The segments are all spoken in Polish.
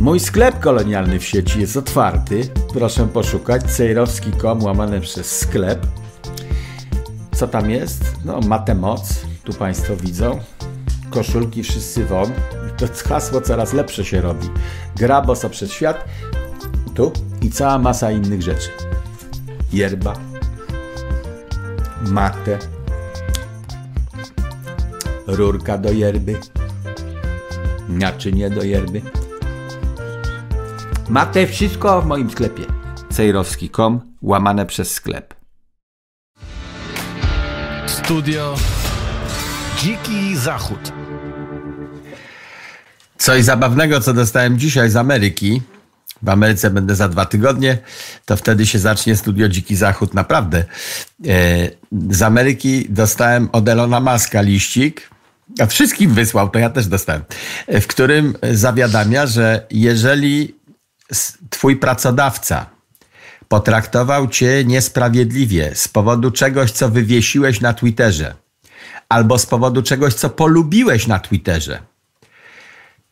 Mój sklep kolonialny w sieci jest otwarty. Proszę poszukać cejrowski.com łamane przez sklep. Co tam jest? No, matę moc. Tu Państwo widzą. Koszulki wszyscy won. To hasło coraz lepsze się robi. Gra boso przed świat. Tu i cała masa innych rzeczy. Yerba. Matę. Rurka do yerby. Naczynie do yerby. Matę wszystko w moim sklepie. Cejrowski.com łamane przez sklep. Studio Dziki Zachód. Coś zabawnego, co dostałem dzisiaj z Ameryki. W Ameryce będę za dwa tygodnie, to wtedy się zacznie studio Dziki Zachód. Naprawdę. E, z Ameryki dostałem od Elona Muska liścik. A wszystkim wysłał, to ja też dostałem. W którym zawiadamia, że jeżeli twój pracodawca potraktował cię niesprawiedliwie z powodu czegoś, co wywiesiłeś na Twitterze, albo z powodu czegoś, co polubiłeś na Twitterze,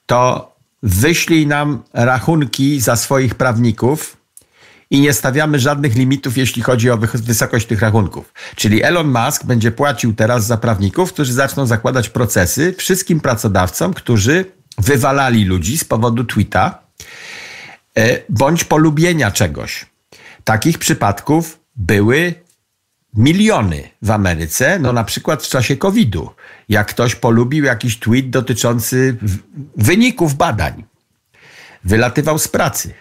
to wyślij nam rachunki za swoich prawników i nie stawiamy żadnych limitów, jeśli chodzi o wysokość tych rachunków. Czyli Elon Musk będzie płacił teraz za prawników, którzy zaczną zakładać procesy wszystkim pracodawcom, którzy wywalali ludzi z powodu tweeta bądź polubienia czegoś. Takich przypadków były miliony w Ameryce, no na przykład w czasie COVID-u, jak ktoś polubił jakiś tweet dotyczący wyników badań, wylatywał z pracy.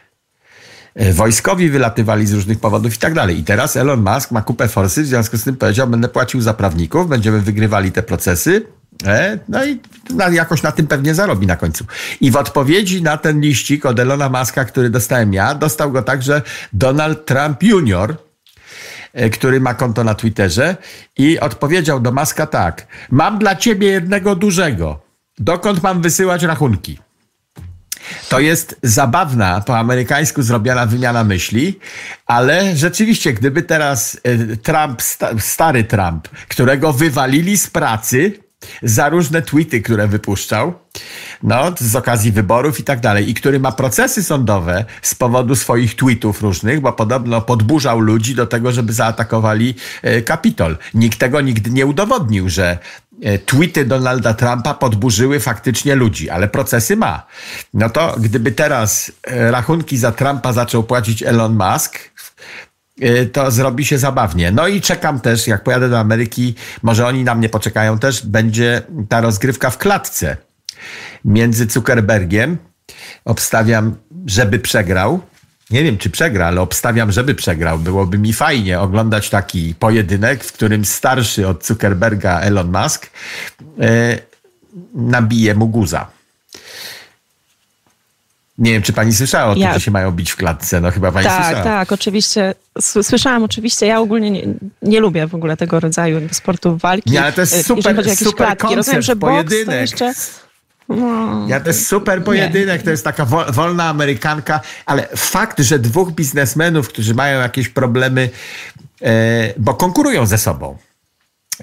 E, wojskowi wylatywali z różnych powodów i tak dalej. I teraz Elon Musk ma kupę forsy, w związku z tym powiedział, będę płacił za prawników, będziemy wygrywali te procesy, e, no i jakoś na tym pewnie zarobi na końcu. I w odpowiedzi na ten liścik od Elona Muska, który dostałem ja, dostał go także Donald Trump Jr., E, który ma konto na Twitterze i odpowiedział do Maska tak. Mam dla ciebie jednego dużego. Dokąd mam wysyłać rachunki? To jest zabawna, po amerykańsku zrobiona wymiana myśli, ale rzeczywiście, gdyby teraz e, Trump, stary Trump, którego wywalili z pracy, za różne tweety, które wypuszczał, no, z okazji wyborów i tak dalej, i który ma procesy sądowe z powodu swoich tweetów różnych, bo podobno podburzał ludzi do tego, żeby zaatakowali e, Kapitol. Nikt tego nigdy nie udowodnił, że e, tweety Donalda Trumpa podburzyły faktycznie ludzi, ale procesy ma. No to gdyby teraz e, rachunki za Trumpa zaczął płacić Elon Musk, to zrobi się zabawnie. No i czekam też, jak pojadę do Ameryki, może oni na mnie poczekają też, będzie ta rozgrywka w klatce między Zuckerbergiem. Obstawiam, żeby przegrał. Nie wiem, czy przegra, ale obstawiam, żeby przegrał. Byłoby mi fajnie oglądać taki pojedynek, w którym starszy od Zuckerberga Elon Musk yy, nabije mu guza. Nie wiem, czy pani słyszała o ja... tym, że się mają bić w klatce. No chyba pani tak, słyszała. Tak, oczywiście. Słyszałam oczywiście. Ja ogólnie nie, nie lubię w ogóle tego rodzaju sportów walki. Nie, ale to jest e, super, super klatki. koncept, Rozumiem, że pojedynek. Jeszcze... No, ja to jest super pojedynek, nie. to jest taka wolna Amerykanka, ale fakt, że dwóch biznesmenów, którzy mają jakieś problemy, e, bo konkurują ze sobą,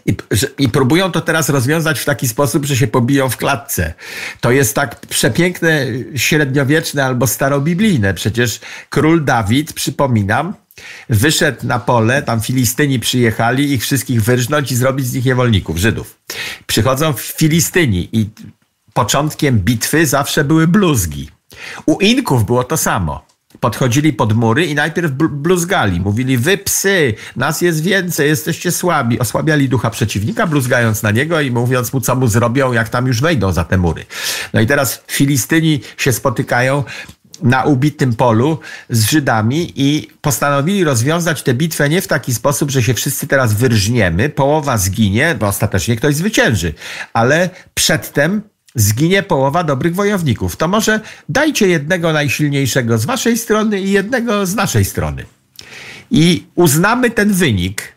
i, I, próbują to teraz rozwiązać w taki sposób, że się pobiją w klatce. To jest tak przepiękne, średniowieczne albo starobiblijne. Przecież król Dawid, przypominam, wyszedł na pole, tam Filistyni przyjechali, ich wszystkich wyrżnąć i zrobić z nich niewolników, Żydów. Przychodzą Filistyni i początkiem bitwy zawsze były bluzgi. U Inków było to samo podchodzili pod mury i najpierw bluzgali. Mówili, wy psy, nas jest więcej, jesteście słabi. Osłabiali ducha przeciwnika, bluzgając na niego i mówiąc mu, co mu zrobią, jak tam już wejdą za te mury. No i teraz Filistyni się spotykają na ubitym polu z Żydami i postanowili rozwiązać tę bitwę nie w taki sposób, że się wszyscy teraz wyrżniemy, połowa zginie, bo ostatecznie ktoś zwycięży, ale przedtem zginie połowa dobrych wojowników. To może dajcie jednego najsilniejszego z waszej strony i jednego z naszej strony. I uznamy ten wynik.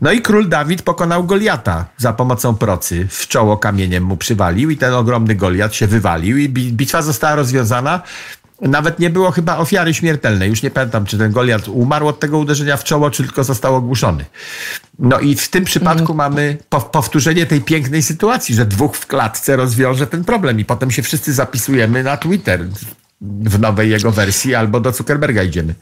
No i król Dawid pokonał Goliata za pomocą procy. W czoło kamieniem mu przywalił i ten ogromny Goliat się wywalił i bitwa została rozwiązana nawet nie było chyba ofiary śmiertelnej. Już nie pamiętam, czy ten Goliat umarł od tego uderzenia w czoło, czy tylko został ogłuszony. No i w tym przypadku mm. mamy powtórzenie tej pięknej sytuacji, że dwóch w klatce rozwiąże ten problem i potem się wszyscy zapisujemy na Twitter. w nowej jego wersji, albo do Zuckerberga idziemy.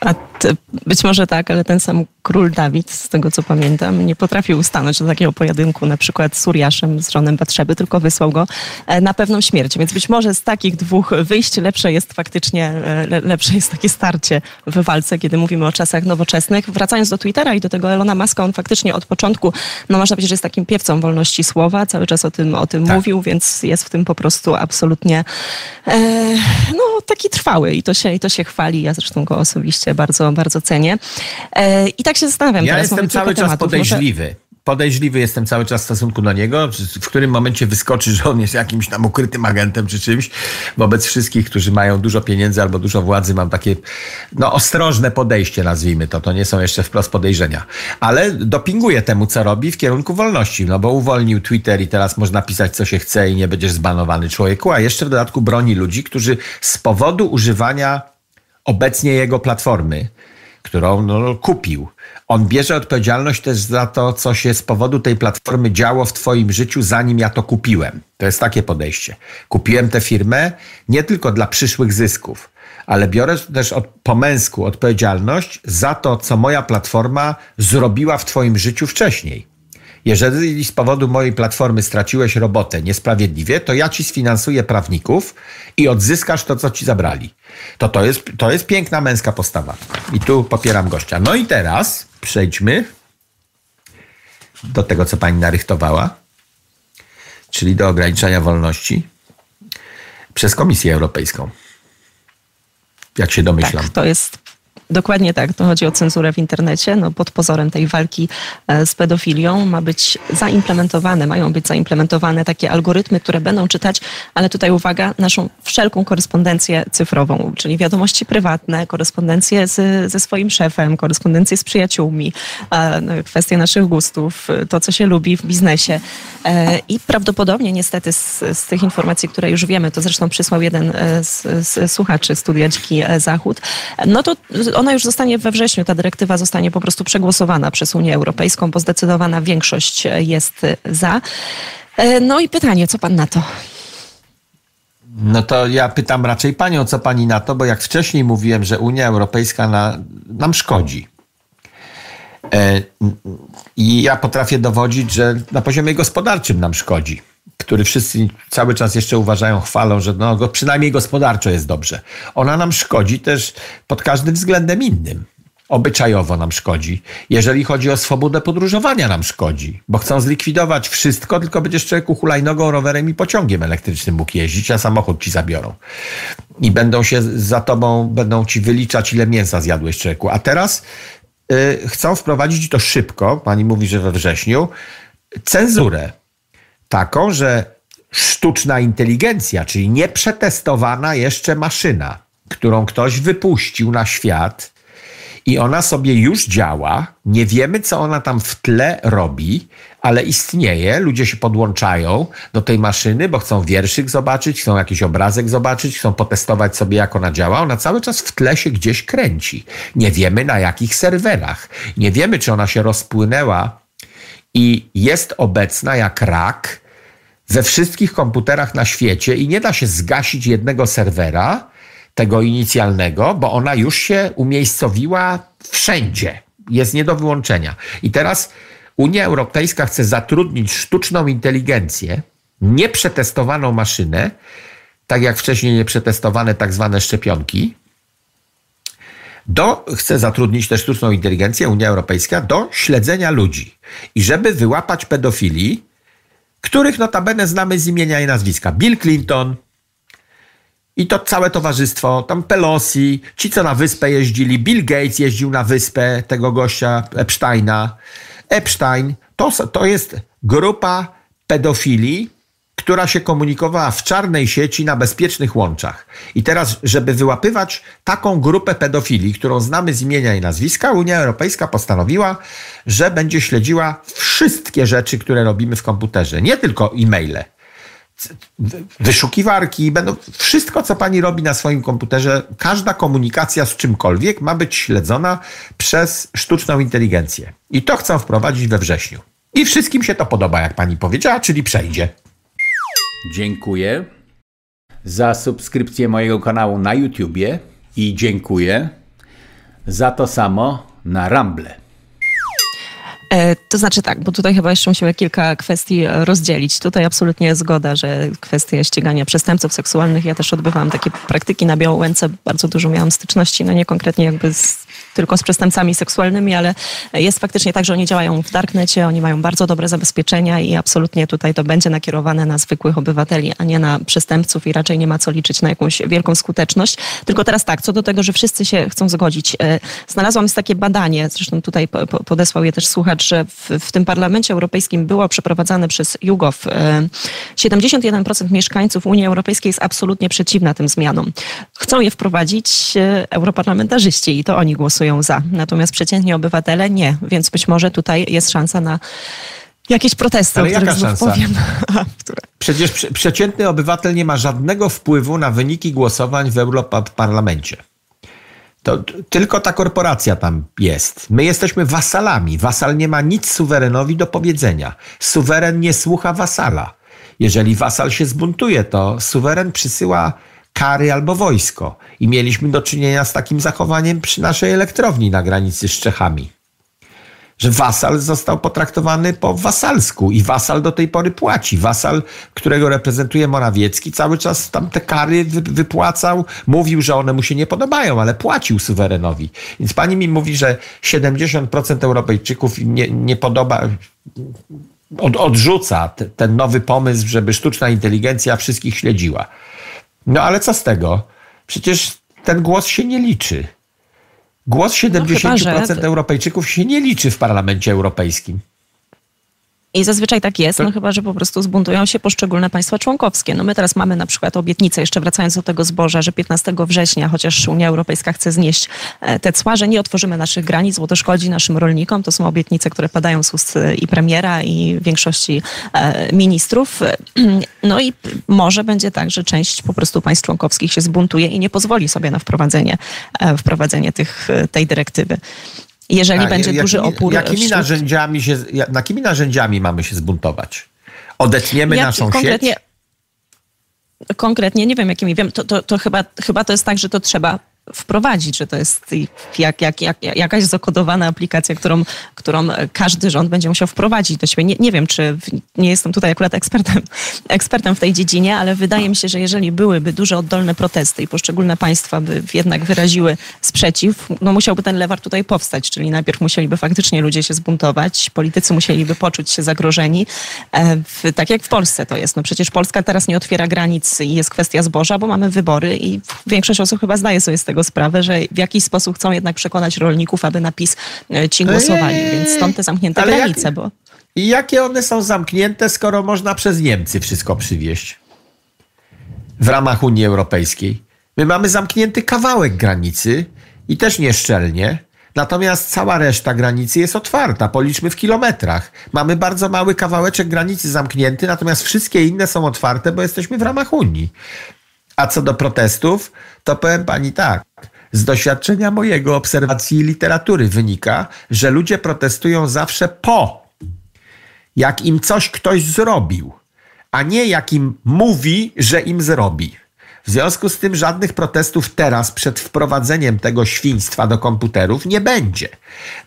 A te, być może tak, ale ten sam król Dawid, z tego co pamiętam, nie potrafił stanąć do takiego pojedynku, na przykład z Uriaszem, z żonem Batrzeby, tylko wysłał go e, na pewną śmierć. Więc być może z takich dwóch wyjść lepsze jest faktycznie, e, lepsze jest takie starcie w walce, kiedy mówimy o czasach nowoczesnych. Wracając do Twittera i do tego Elona Muska, on faktycznie od początku, no można powiedzieć, że jest takim piewcą wolności słowa, cały czas o tym, o tym tak. mówił, więc jest w tym po prostu absolutnie e, no, taki trwały i to, się, i to się chwali. Ja zresztą go osobiście bardzo, bardzo cenię. E, I tak się zastanawiam. Ja jestem cały czas tematów. podejrzliwy. Podejrzliwy jestem cały czas w stosunku do niego, w którym momencie wyskoczy, że on jest jakimś tam ukrytym agentem czy czymś. Wobec wszystkich, którzy mają dużo pieniędzy albo dużo władzy, mam takie no, ostrożne podejście, nazwijmy to. To nie są jeszcze wprost podejrzenia. Ale dopinguje temu, co robi w kierunku wolności, no bo uwolnił Twitter i teraz można pisać, co się chce i nie będziesz zbanowany człowieku, a jeszcze w dodatku broni ludzi, którzy z powodu używania obecnie jego platformy, którą no, kupił. On bierze odpowiedzialność też za to, co się z powodu tej platformy działo w Twoim życiu, zanim ja to kupiłem. To jest takie podejście. Kupiłem tę firmę nie tylko dla przyszłych zysków, ale biorę też od, po męsku odpowiedzialność za to, co moja platforma zrobiła w Twoim życiu wcześniej. Jeżeli z powodu mojej platformy straciłeś robotę niesprawiedliwie, to ja ci sfinansuję prawników i odzyskasz to, co ci zabrali. To, to, jest, to jest piękna męska postawa. I tu popieram gościa. No i teraz przejdźmy do tego, co pani narychtowała, czyli do ograniczania wolności przez Komisję Europejską. Jak się domyślam. Tak, to jest Dokładnie tak. To chodzi o cenzurę w internecie. No, pod pozorem tej walki e, z pedofilią ma być zaimplementowane, mają być zaimplementowane takie algorytmy, które będą czytać, ale tutaj uwaga, naszą wszelką korespondencję cyfrową, czyli wiadomości prywatne, korespondencję z, ze swoim szefem, korespondencję z przyjaciółmi, e, no, kwestie naszych gustów, to, co się lubi w biznesie. E, I prawdopodobnie niestety z, z tych informacji, które już wiemy, to zresztą przysłał jeden z, z słuchaczy studia Zachód, no to ona już zostanie we wrześniu, ta dyrektywa zostanie po prostu przegłosowana przez Unię Europejską, bo zdecydowana większość jest za. E, no i pytanie, co pan na to? No to ja pytam raczej panią, co pani na to, bo jak wcześniej mówiłem, że Unia Europejska na, nam szkodzi. E, I ja potrafię dowodzić, że na poziomie gospodarczym nam szkodzi który wszyscy cały czas jeszcze uważają, chwalą, że no, przynajmniej gospodarczo jest dobrze. Ona nam szkodzi też pod każdym względem innym. Obyczajowo nam szkodzi. Jeżeli chodzi o swobodę podróżowania, nam szkodzi, bo chcą zlikwidować wszystko, tylko będziesz człowieku hulajnogą, rowerem i pociągiem elektrycznym mógł jeździć, a samochód ci zabiorą. I będą się za tobą, będą ci wyliczać, ile mięsa zjadłeś człowieku. A teraz y, chcą wprowadzić to szybko, pani mówi, że we wrześniu, cenzurę taką, że sztuczna inteligencja, czyli nieprzetestowana jeszcze maszyna, którą ktoś wypuścił na świat i ona sobie już działa, nie wiemy, co ona tam w tle robi, ale istnieje, ludzie się podłączają do tej maszyny, bo chcą wierszyk zobaczyć, chcą jakiś obrazek zobaczyć, chcą potestować sobie, jak ona działa. Ona cały czas w tle się gdzieś kręci. Nie wiemy, na jakich serwerach. Nie wiemy, czy ona się rozpłynęła i jest obecna jak rak we wszystkich komputerach na świecie i nie da się zgasić jednego serwera, tego inicjalnego, bo ona już się umiejscowiła wszędzie. Jest nie do wyłączenia. I teraz Unia Europejska chce zatrudnić sztuczną inteligencję, nieprzetestowaną maszynę, tak jak wcześniej nieprzetestowane tak zwane szczepionki, do, chce zatrudnić też sztuczną inteligencję Unia Europejska do śledzenia ludzi. I żeby wyłapać pedofili, których notabene znamy z imienia i nazwiska. Bill Clinton i to całe towarzystwo, tam Pelosi, ci co na wyspę jeździli, Bill Gates jeździł na wyspę tego gościa Epsteina. Epstein to, to jest grupa pedofili, która się komunikowała w czarnej sieci na bezpiecznych łączach. I teraz, żeby wyłapywać taką grupę pedofili, którą znamy z imienia i nazwiska, Unia Europejska postanowiła, że będzie śledziła wszystkie rzeczy, które robimy w komputerze, nie tylko e-maile. Wyszukiwarki, będą wszystko, co pani robi na swoim komputerze, każda komunikacja z czymkolwiek ma być śledzona przez sztuczną inteligencję. I to chcą wprowadzić we wrześniu. I wszystkim się to podoba, jak pani powiedziała, czyli przejdzie. Dziękuję. za subskrypcję mojego kanału na YouTubie i dziękuję za to samo na Rumble. E, to znaczy tak, bo tutaj chyba jeszcze musimy kilka kwestii rozdzielić. Tutaj absolutnie zgoda, że kwestie ścigania przestępców seksualnych, ja też odbywałam takie praktyki na Białołęce, bardzo dużo miałam styczności, no nie konkretnie jakby z, tylko z przestępcami seksualnymi, ale jest faktycznie tak, że oni działają w darknecie, oni mają bardzo dobre zabezpieczenia i absolutnie tutaj to będzie nakierowane na zwykłych obywateli, a nie na przestępców i raczej nie ma co liczyć na jakąś wielką skuteczność. Tylko teraz tak, co do tego, że wszyscy się chcą zgodzić. E, znalazłam jest takie badanie, zresztą tutaj podesłał je też słuchacz, że w, w tym Parlamencie Europejskim było przeprowadzane przez Jugow. 71% e, mieszkańców Unii Europejskiej jest absolutnie przeciwna tym zmianom. Chcą je wprowadzić e, europarlamentarzyści i to oni głosują za. Natomiast przeciętni obywatele nie, więc być może tutaj jest szansa na jakieś protesty, Ale o których znów szansa? powiem. Przecież przeciętny obywatel nie ma żadnego wpływu na wyniki głosowań w Europarlamencie. To tylko ta korporacja tam jest. My jesteśmy wasalami. Wasal nie ma nic suwerenowi do powiedzenia. Suweren nie słucha wasala. Jeżeli wasal się zbuntuje, to suweren przysyła kary albo wojsko. I mieliśmy do czynienia z takim zachowaniem przy naszej elektrowni na granicy z Czechami że wasal został potraktowany po wasalsku i wasal do tej pory płaci. Wasal, którego reprezentuje Morawiecki, cały czas tam te kary wypłacał, mówił, że one mu się nie podobają, ale płacił suwerenowi. Więc pani mi mówi, że 70% Europejczyków nie, nie podoba, od, odrzuca te, ten nowy pomysł, żeby sztuczna inteligencja wszystkich śledziła. No ale co z tego? Przecież ten głos się nie liczy. Głos 70% no chyba, że... Europejczyków się nie liczy w Parlamencie Europejskim. I zazwyczaj tak jest, no chyba, że po prostu zbuntują się poszczególne państwa członkowskie. No my teraz mamy na przykład obietnicę, jeszcze wracając do tego zboża, że 15 września, chociaż Unia Europejska chce znieść e, te cła, że nie otworzymy naszych granic, bo to szkodzi naszym rolnikom. To są obietnice, które padają z ust e, i premiera, i większości e, ministrów. No i może będzie tak, że część po prostu państw członkowskich się zbuntuje i nie pozwoli sobie na wprowadzenie, wprowadzenie tych, tej dyrektywy. Jeżeli A, będzie jakimi, duży opór. Jakimi wśród... narzędziami, się, jakimi narzędziami mamy się zbuntować? Odetniemy Jak, naszą konkretnie, sieć? Konkretnie nie wiem, jakimi. Wiem, to, to, to chyba, chyba to jest tak, że to trzeba wprowadzić, że to jest jak, jak, jak, jakaś zakodowana aplikacja, którą, którą każdy rząd będzie musiał wprowadzić do siebie. Nie, nie wiem, czy nie jestem tutaj akurat ekspertem, ekspertem w tej dziedzinie, ale wydaje mi się, że jeżeli byłyby duże oddolne protesty i poszczególne państwa by jednak wyraziły sprzeciw, no musiałby ten lewar tutaj powstać, czyli najpierw musieliby faktycznie ludzie się zbuntować, politycy musieliby poczuć się zagrożeni, e, w, tak jak w Polsce to jest. No przecież Polska teraz nie otwiera granic i jest kwestia zboża, bo mamy wybory i większość osób chyba zdaje sobie z tego tego sprawę, że w jakiś sposób chcą jednak przekonać rolników, aby na PiS e, ci głosowali, eee, więc stąd te zamknięte granice. Jak, bo... I jakie one są zamknięte, skoro można przez Niemcy wszystko przywieźć w ramach Unii Europejskiej? My mamy zamknięty kawałek granicy i też nieszczelnie. Natomiast cała reszta granicy jest otwarta, policzmy w kilometrach. Mamy bardzo mały kawałeczek granicy zamknięty, natomiast wszystkie inne są otwarte, bo jesteśmy w ramach Unii. A co do protestów, to powiem pani tak. Z doświadczenia mojego obserwacji literatury wynika, że ludzie protestują zawsze po, jak im coś ktoś zrobił, a nie jak im mówi, że im zrobi. W związku z tym żadnych protestów teraz przed wprowadzeniem tego świństwa do komputerów nie będzie.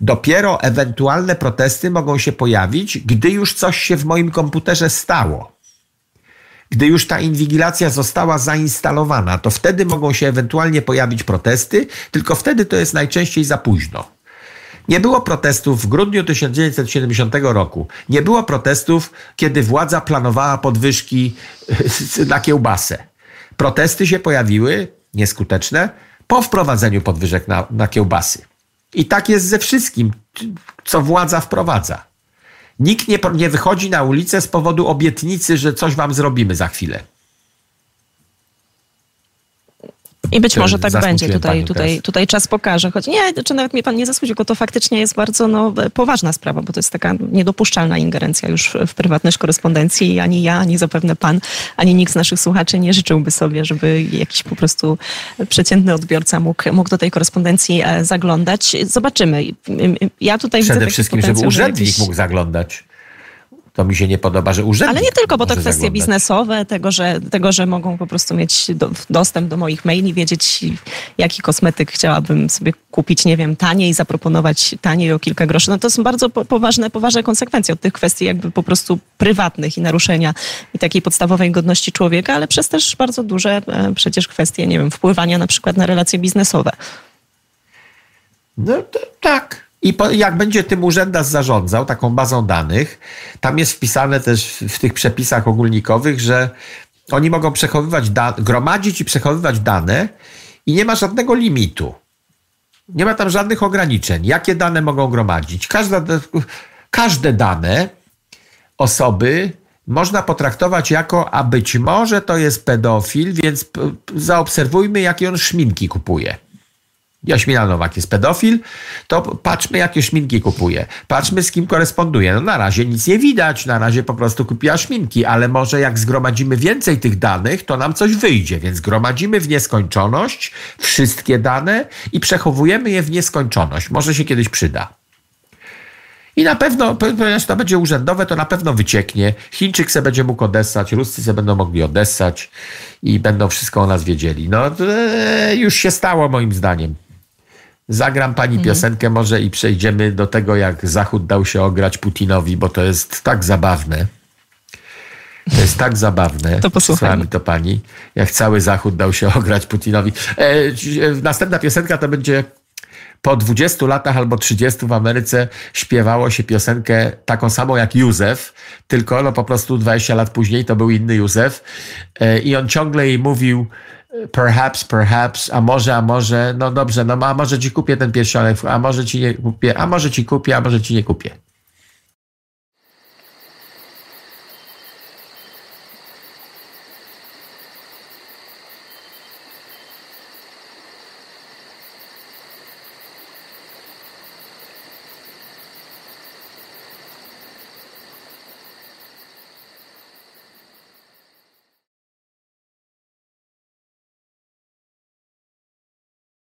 Dopiero ewentualne protesty mogą się pojawić, gdy już coś się w moim komputerze stało. Gdy już ta inwigilacja została zainstalowana, to wtedy mogą się ewentualnie pojawić protesty, tylko wtedy to jest najczęściej za późno. Nie było protestów w grudniu 1970 roku. Nie było protestów, kiedy władza planowała podwyżki na kiełbasę. Protesty się pojawiły, nieskuteczne, po wprowadzeniu podwyżek na, na kiełbasy. I tak jest ze wszystkim, co władza wprowadza. Nikt nie, nie wychodzi na ulicę z powodu obietnicy, że coś wam zrobimy za chwilę. I być może tak będzie. Tutaj, tutaj, tutaj czas pokaże. Choć nie, czy nawet mnie pan nie zasłudził, bo to faktycznie jest bardzo no, poważna sprawa, bo to jest taka niedopuszczalna ingerencja już w prywatność korespondencji i ani ja, ani zapewne pan, ani nikt z naszych słuchaczy nie życzyłby sobie, żeby jakiś po prostu przeciętny odbiorca mógł, mógł do tej korespondencji e, zaglądać. Zobaczymy. Ja tutaj Przede wszystkim, żeby urzędnik mógł zaglądać. To mi się nie podoba, że urzędnik Ale nie tylko, bo to kwestie zaglądać. biznesowe, tego że, tego, że mogą po prostu mieć do, dostęp do moich maili, wiedzieć jaki kosmetyk chciałabym sobie kupić, nie wiem, taniej, zaproponować taniej o kilka groszy. No to są bardzo po- poważne, poważne konsekwencje od tych kwestii jakby po prostu prywatnych i naruszenia i takiej podstawowej godności człowieka, ale przez też bardzo duże e, przecież kwestie, nie wiem, wpływania na przykład na relacje biznesowe. No to, tak. I po, jak będzie tym urzędas zarządzał, taką bazą danych, tam jest wpisane też w, w tych przepisach ogólnikowych, że oni mogą przechowywać, da, gromadzić i przechowywać dane i nie ma żadnego limitu. Nie ma tam żadnych ograniczeń. Jakie dane mogą gromadzić? Każda, każde dane osoby można potraktować jako, a być może to jest pedofil, więc zaobserwujmy, jakie on szminki kupuje. Jaśmina Nowak jest pedofil, to patrzmy, jakie szminki kupuje. Patrzmy, z kim koresponduje. No na razie nic nie widać, na razie po prostu kupiła szminki, ale może jak zgromadzimy więcej tych danych, to nam coś wyjdzie, więc gromadzimy w nieskończoność wszystkie dane i przechowujemy je w nieskończoność. Może się kiedyś przyda. I na pewno, ponieważ to będzie urzędowe, to na pewno wycieknie. Chińczyk se będzie mógł odessać, Ruscy se będą mogli odessać i będą wszystko o nas wiedzieli. No e, już się stało moim zdaniem. Zagram pani piosenkę może i przejdziemy do tego, jak Zachód dał się ograć Putinowi, bo to jest tak zabawne. To jest tak zabawne. To posłuchajmy. To pani, jak cały Zachód dał się ograć Putinowi. E, e, następna piosenka to będzie po 20 latach albo 30 w Ameryce śpiewało się piosenkę taką samą jak Józef, tylko no po prostu 20 lat później to był inny Józef E, i on ciągle jej mówił perhaps, perhaps, a może, a może, no dobrze, no a może ci kupię ten pierścionek, a może ci nie kupię, a może ci kupię, a może ci nie kupię.